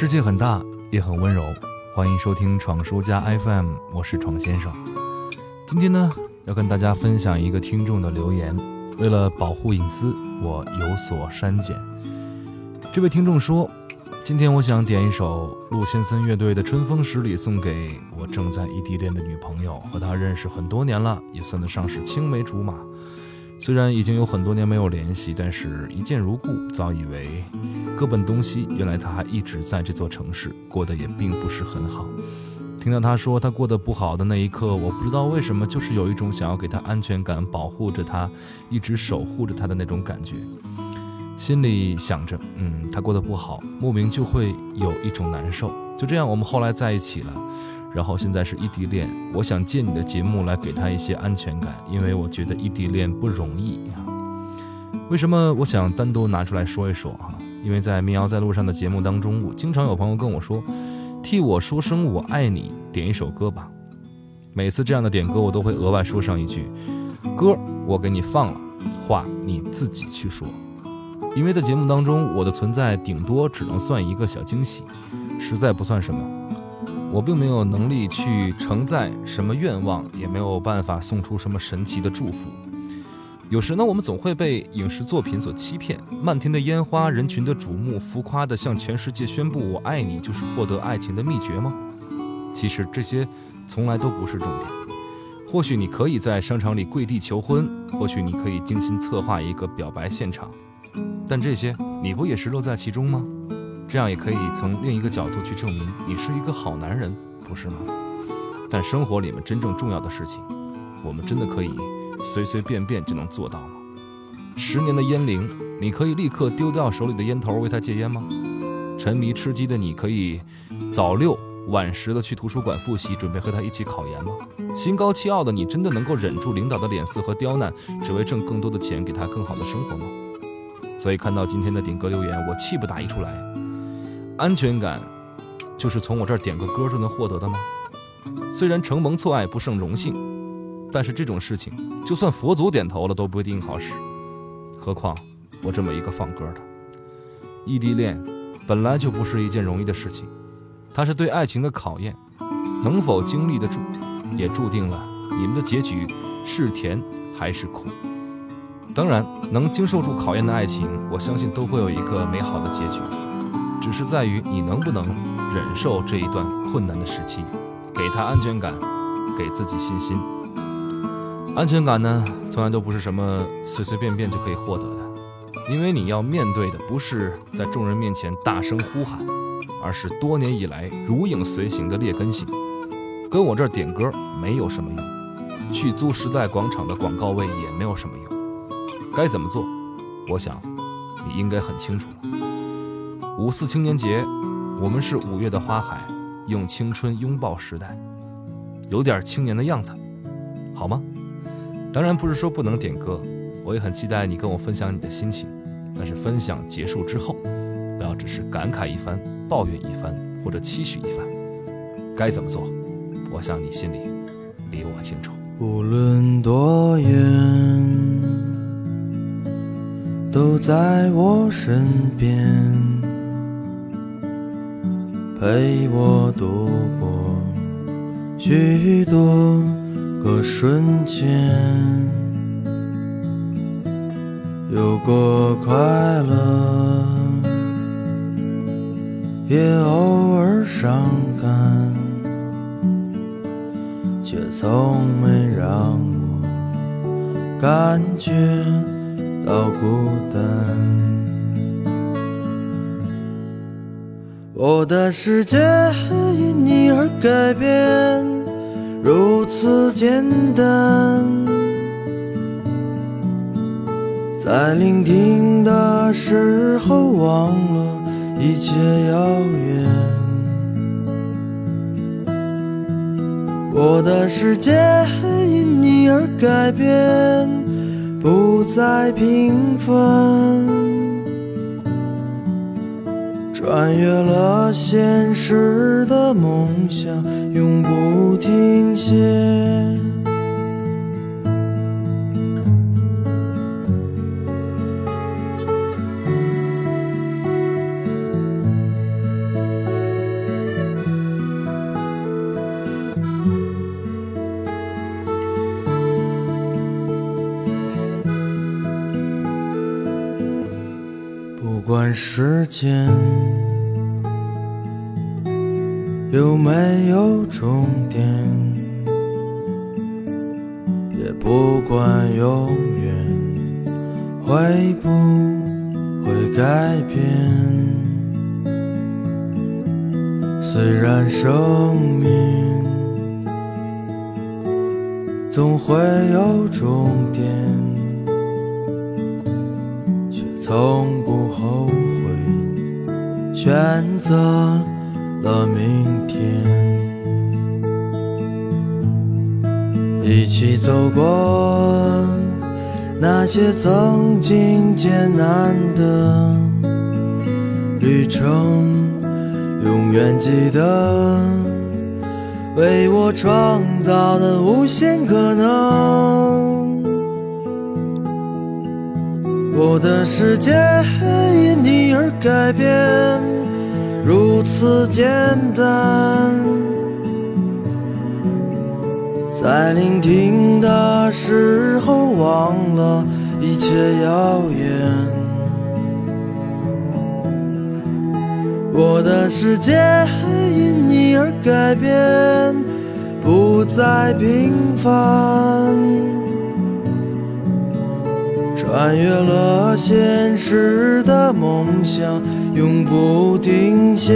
世界很大，也很温柔。欢迎收听闯书家 FM，我是闯先生。今天呢，要跟大家分享一个听众的留言。为了保护隐私，我有所删减。这位听众说：“今天我想点一首陆先森乐队的《春风十里》，送给我正在异地恋的女朋友，和她认识很多年了，也算得上是青梅竹马。虽然已经有很多年没有联系，但是一见如故，早以为各奔东西。原来他还一直在这座城市，过得也并不是很好。听到他说他过得不好的那一刻，我不知道为什么，就是有一种想要给他安全感，保护着他，一直守护着他的那种感觉。心里想着，嗯，他过得不好，莫名就会有一种难受。就这样，我们后来在一起了。然后现在是异地恋，我想借你的节目来给他一些安全感，因为我觉得异地恋不容易啊。为什么我想单独拿出来说一说哈？因为在民谣在路上的节目当中，我经常有朋友跟我说，替我说声我爱你，点一首歌吧。每次这样的点歌，我都会额外说上一句，歌我给你放了，话你自己去说。因为在节目当中，我的存在顶多只能算一个小惊喜，实在不算什么。我并没有能力去承载什么愿望，也没有办法送出什么神奇的祝福。有时呢，我们总会被影视作品所欺骗，漫天的烟花，人群的瞩目，浮夸的向全世界宣布“我爱你”，就是获得爱情的秘诀吗？其实这些从来都不是重点。或许你可以在商场里跪地求婚，或许你可以精心策划一个表白现场，但这些你不也是乐在其中吗？这样也可以从另一个角度去证明你是一个好男人，不是吗？但生活里面真正重要的事情，我们真的可以随随便便就能做到吗？十年的烟龄，你可以立刻丢掉手里的烟头为他戒烟吗？沉迷吃鸡的你可以早六晚十的去图书馆复习，准备和他一起考研吗？心高气傲的你真的能够忍住领导的脸色和刁难，只为挣更多的钱给他更好的生活吗？所以看到今天的顶歌留言，我气不打一处来。安全感，就是从我这儿点个歌就能获得的吗？虽然承蒙错爱不胜荣幸，但是这种事情，就算佛祖点头了都不一定好使，何况我这么一个放歌的。异地恋本来就不是一件容易的事情，它是对爱情的考验，能否经历得住，也注定了你们的结局是甜还是苦。当然，能经受住考验的爱情，我相信都会有一个美好的结局。只是在于你能不能忍受这一段困难的时期，给他安全感，给自己信心。安全感呢，从来都不是什么随随便便就可以获得的，因为你要面对的不是在众人面前大声呼喊，而是多年以来如影随形的劣根性。跟我这儿点歌没有什么用，去租时代广场的广告位也没有什么用。该怎么做？我想你应该很清楚了。五四青年节，我们是五月的花海，用青春拥抱时代，有点青年的样子，好吗？当然不是说不能点歌，我也很期待你跟我分享你的心情。但是分享结束之后，不要只是感慨一番、抱怨一番或者期许一番。该怎么做？我想你心里比我清楚。无论多远，都在我身边。陪我度过许多个瞬间，有过快乐，也偶尔伤感，却从没让我感觉到孤单。我的世界因你而改变，如此简单。在聆听的时候，忘了一切遥远。我的世界因你而改变，不再平凡。穿越了现实的梦想，永不停歇。管时间有没有终点，也不管永远会不会改变。虽然生命总会有终点，从不后悔选择了明天。一起走过那些曾经艰难的旅程。永远记得为我创造的无限可能。我的世界因你而改变，如此简单。在聆听的时候，忘了一切遥远。我的世界因你而改变，不再平凡。穿越了现实的梦想，永不停歇。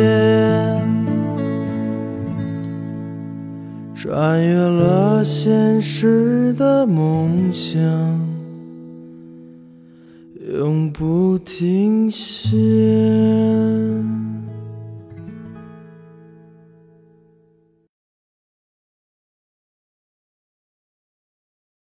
穿越了现实的梦想，永不停歇。